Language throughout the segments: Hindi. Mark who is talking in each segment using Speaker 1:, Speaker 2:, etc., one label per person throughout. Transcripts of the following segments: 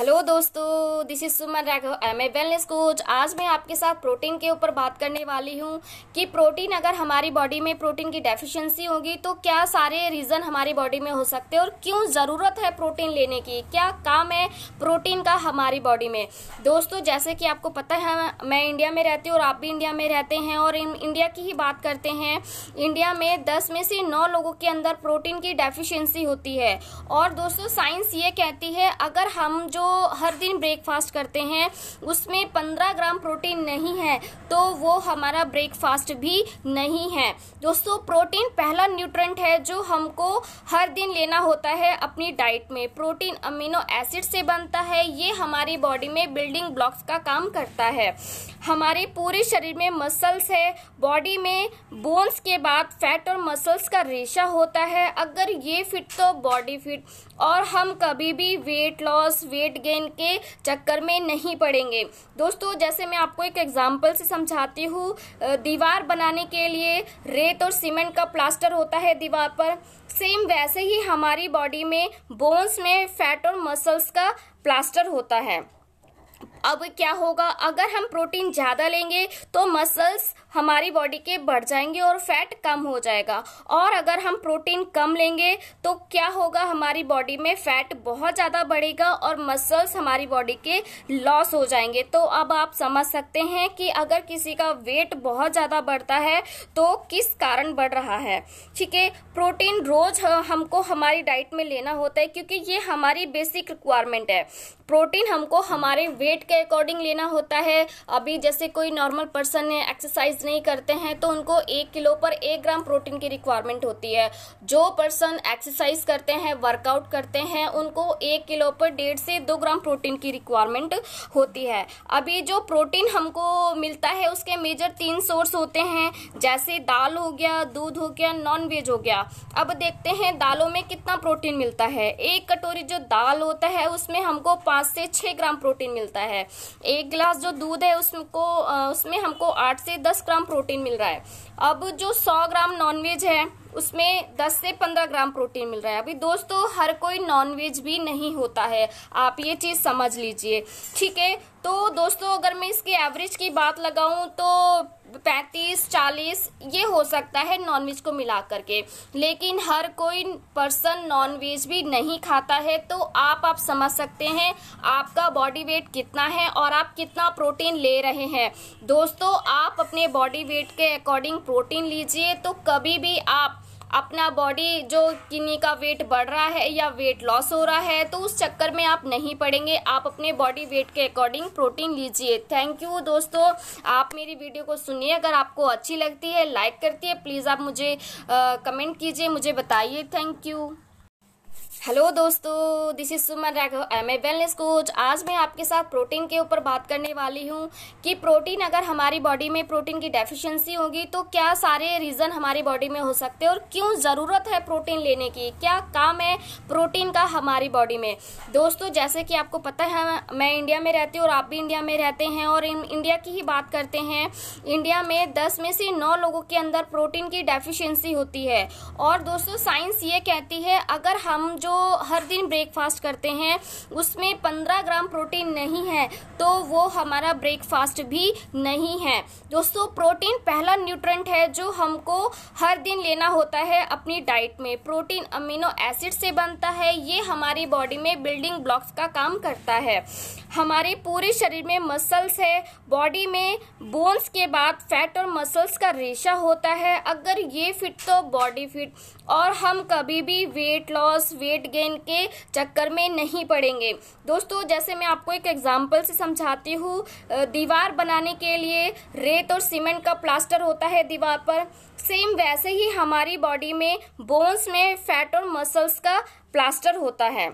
Speaker 1: हेलो दोस्तों this is Suman Raghav M A wellness coach आज मैं आपके साथ प्रोटीन के ऊपर बात करने वाली हूँ कि प्रोटीन अगर हमारी बॉडी में प्रोटीन की डेफिशिएंसी होगी तो क्या सारे रीज़न हमारी बॉडी में हो सकते हैं और क्यों ज़रूरत है प्रोटीन लेने की? क्या काम है प्रोटीन का हमारी बॉडी में? दोस्तों, जैसे कि आपको पता है, मैं इंडिया में रहती हूँ और आप भी इंडिया में रहते हैं और इंडिया की ही बात करते हैं। इंडिया में दस में से नौ लोगों के अंदर प्रोटीन की डेफिशियंसी होती है। और दोस्तों साइंस ये कहती है, अगर हम जो जो हर दिन ब्रेकफास्ट करते हैं, उसमें पंद्रह ग्राम प्रोटीन नहीं है तो वो हमारा ब्रेकफास्ट भी नहीं है। दोस्तों प्रोटीन पहला न्यूट्रेंट है जो हमको हर दिन लेना होता है अपनी डाइट में। प्रोटीन अमीनो एसिड से बनता है, ये हमारी बॉडी में बिल्डिंग ब्लॉक्स का काम करता है। हमारे पूरे शरीर में मसल्स है बॉडी में बोन्स के बाद फैट और मसल्स का रेशा होता है। अगर ये फिट तो बॉडी फिट और हम कभी भी वेट लॉस वेट गेन के चक्कर में नहीं पड़ेंगे। दोस्तों, जैसे मैं आपको एक एग्जांपल से समझाती हूँ दीवार बनाने के लिए रेत और सीमेंट का प्लास्टर होता है दीवार पर। सेम वैसे ही हमारी बॉडी में बोन्स में फैट और मसल्स का प्लास्टर होता है। अब क्या होगा? अगर हम प्रोटीन ज़्यादा लेंगे तो मसल्स हमारी बॉडी के बढ़ जाएँगे और फैट कम हो जाएगा। और अगर हम प्रोटीन कम लेंगे तो क्या होगा? हमारी बॉडी में फैट बहुत ज़्यादा बढ़ेगा और मसल्स हमारी बॉडी के लॉस हो जाएँगे। तो अब आप समझ सकते हैं कि अगर किसी का वेट बहुत ज़्यादा बढ़ता है तो किस कारण बढ़ रहा है। ठीक है? प्रोटीन रोज हमको हमारी डाइट में लेना होता है, क्योंकि ये हमारी बेसिक रिक्वायरमेंट है। प्रोटीन हमको हमारे वेट के अकॉर्डिंग लेना होता है। अभी जैसे कोई नॉर्मल पर्सन है एक्सरसाइज नहीं करते हैं तो उनको एक किलो पर एक ग्राम प्रोटीन की रिक्वायरमेंट होती है। जो पर्सन एक्सरसाइज करते हैं वर्कआउट करते हैं, उनको एक किलो पर डेढ़ से दो ग्राम प्रोटीन की रिक्वायरमेंट होती है। अभी जो प्रोटीन हमको मिलता है, उसके मेजर तीन सोर्स होते हैं, जैसे दाल हो गया, दूध हो गया नॉन वेज हो गया। अब देखते हैं दालों में कितना प्रोटीन मिलता है। एक कटोरी जो दाल होता है, उसमें हमको पाँच से छह ग्राम प्रोटीन मिलता है। एक गिलास जो दूध है, उसको उसमें हमको आठ से दस ग्राम प्रोटीन मिल रहा है। अब जो सौ ग्राम नॉनवेज है, उसमें 10 से 15 ग्राम प्रोटीन मिल रहा है। अभी दोस्तों, हर कोई नॉनवेज भी नहीं होता है। आप ये चीज़ समझ लीजिए। ठीक है? तो दोस्तों, अगर मैं इसके एवरेज की बात लगाऊँ तो पैंतीस, चालीस, ये हो सकता है नॉनवेज को मिला करके। लेकिन हर कोई पर्सन नॉनवेज भी नहीं खाता है तो आप आप समझ सकते हैं आपका बॉडी वेट कितना है और आप कितना प्रोटीन ले रहे हैं। दोस्तों, आप अपने बॉडी वेट के अकॉर्डिंग प्रोटीन लीजिए तो कभी भी आप अपना बॉडी जो किन्नी का वेट बढ़ रहा है या वेट लॉस हो रहा है तो उस चक्कर में आप नहीं पड़ेंगे। आप अपने बॉडी वेट के अकॉर्डिंग प्रोटीन लीजिए। थैंक यू दोस्तों। आप मेरी वीडियो को सुनिए। अगर आपको अच्छी लगती है लाइक करती है प्लीज़ आप मुझे आ, कमेंट कीजिए। मुझे बताइए। थैंक यू हेलो दोस्तों this is Suman Raghav M A wellness coach आज मैं आपके साथ प्रोटीन के ऊपर बात करने वाली हूँ कि प्रोटीन अगर हमारी बॉडी में प्रोटीन की डेफिशिएंसी होगी तो क्या सारे रीजन हमारी बॉडी में हो सकते हैं और क्यों ज़रूरत है प्रोटीन लेने की? क्या काम है प्रोटीन का हमारी बॉडी में? दोस्तों, जैसे कि आपको पता है, मैं इंडिया में रहती हूँ और आप भी इंडिया में रहते हैं और इंडिया की ही बात करते हैं। इंडिया में दस में से नौ लोगों के अंदर प्रोटीन की डेफिशियंसी होती है। और दोस्तों साइंस ये कहती है, अगर हम जो जो हर दिन ब्रेकफास्ट करते हैं, उसमें पंद्रह ग्राम प्रोटीन नहीं है तो वो हमारा ब्रेकफास्ट भी नहीं है। दोस्तों प्रोटीन पहला न्यूट्रेंट है जो हमको हर दिन लेना होता है अपनी डाइट में। प्रोटीन अमीनो एसिड से बनता है, ये हमारी बॉडी में बिल्डिंग ब्लॉक्स का काम करता है। हमारे पूरे शरीर में मसल्स है बॉडी में बोन्स के बाद फैट और मसल्स का रेशा होता है। अगर ये फिट तो बॉडी फिट और हम कभी भी वेट लॉस वेट गेन के चक्कर में नहीं पड़ेंगे। दोस्तों, जैसे मैं आपको एक एग्जांपल से समझाती हूँ दीवार बनाने के लिए रेत और सीमेंट का प्लास्टर होता है दीवार पर। सेम वैसे ही हमारी बॉडी में बोन्स में फैट और मसल्स का प्लास्टर होता है।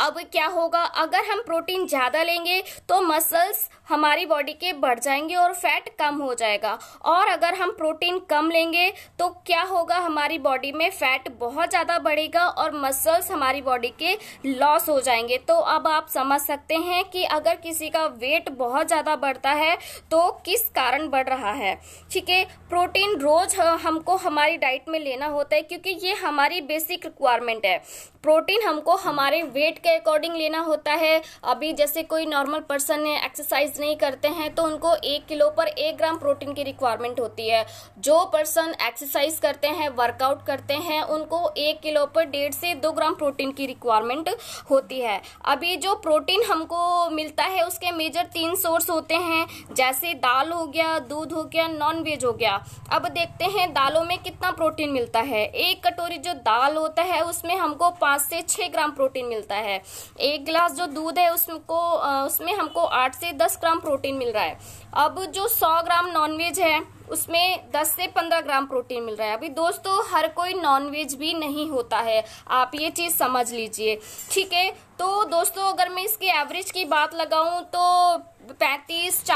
Speaker 1: अब क्या होगा? अगर हम प्रोटीन ज़्यादा लेंगे तो मसल्स हमारी बॉडी के बढ़ जाएँगे और फैट कम हो जाएगा। और अगर हम प्रोटीन कम लेंगे तो क्या होगा? हमारी बॉडी में फैट बहुत ज़्यादा बढ़ेगा और मसल्स हमारी बॉडी के लॉस हो जाएँगे। तो अब आप समझ सकते हैं कि अगर किसी का वेट बहुत ज़्यादा बढ़ता है तो किस कारण बढ़ रहा है? ठीक है? प्रोटीन रोज हमको हमारी डाइट में लेना होता है क्योंकि ये हमारी बेसिक रिक्वायरमेंट है। प्रोटीन हमको हमारे वेट के अकॉर्डिंग लेना होता है। अभी जैसे कोई नॉर्मल पर्सन है एक्सरसाइज नहीं करते हैं तो उनको एक किलो पर एक ग्राम प्रोटीन की रिक्वायरमेंट होती है। जो पर्सन एक्सरसाइज करते हैं वर्कआउट करते हैं, उनको एक किलो पर डेढ़ से दो ग्राम प्रोटीन की रिक्वायरमेंट होती है। अभी जो प्रोटीन हमको मिलता है, उसके मेजर तीन सोर्स होते हैं, जैसे दाल हो गया, दूध हो गया नॉन वेज हो गया। अब देखते हैं दालों में कितना प्रोटीन मिलता है। एक कटोरी जो दाल होता है, उसमें हमको पाँच से छह ग्राम प्रोटीन मिलता है। एक गिलास जो दूध है, उसको उसमें हमको आठ से दस ग्राम प्रोटीन मिल रहा है। अब जो सौ ग्राम नॉनवेज है, उसमें 10 से 15 ग्राम प्रोटीन मिल रहा है। अभी दोस्तों, हर कोई नॉनवेज भी नहीं होता है। आप ये चीज़ समझ लीजिए। ठीक है? तो दोस्तों, अगर मैं इसके एवरेज की बात लगाऊँ तो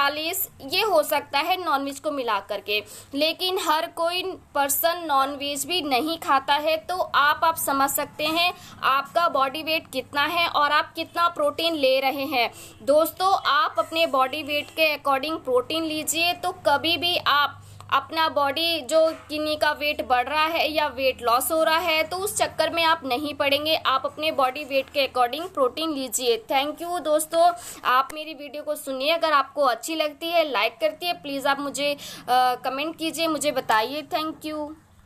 Speaker 1: चालीस, ये हो सकता है नॉनवेज को मिला करके। लेकिन हर कोई पर्सन नॉनवेज भी नहीं खाता है तो आप आप समझ सकते हैं आपका बॉडी वेट कितना है और आप कितना प्रोटीन ले रहे हैं। दोस्तों, आप अपने बॉडी वेट के अकॉर्डिंग प्रोटीन लीजिए तो कभी भी आप अपना बॉडी जो किन्नी का वेट बढ़ रहा है या वेट लॉस हो रहा है तो उस चक्कर में आप नहीं पड़ेंगे। आप अपने बॉडी वेट के अकॉर्डिंग प्रोटीन लीजिए। थैंक यू दोस्तों। आप मेरी वीडियो को सुनिए। अगर आपको अच्छी लगती है लाइक करती है प्लीज़ आप मुझे आ, कमेंट कीजिए। मुझे बताइए। Thank you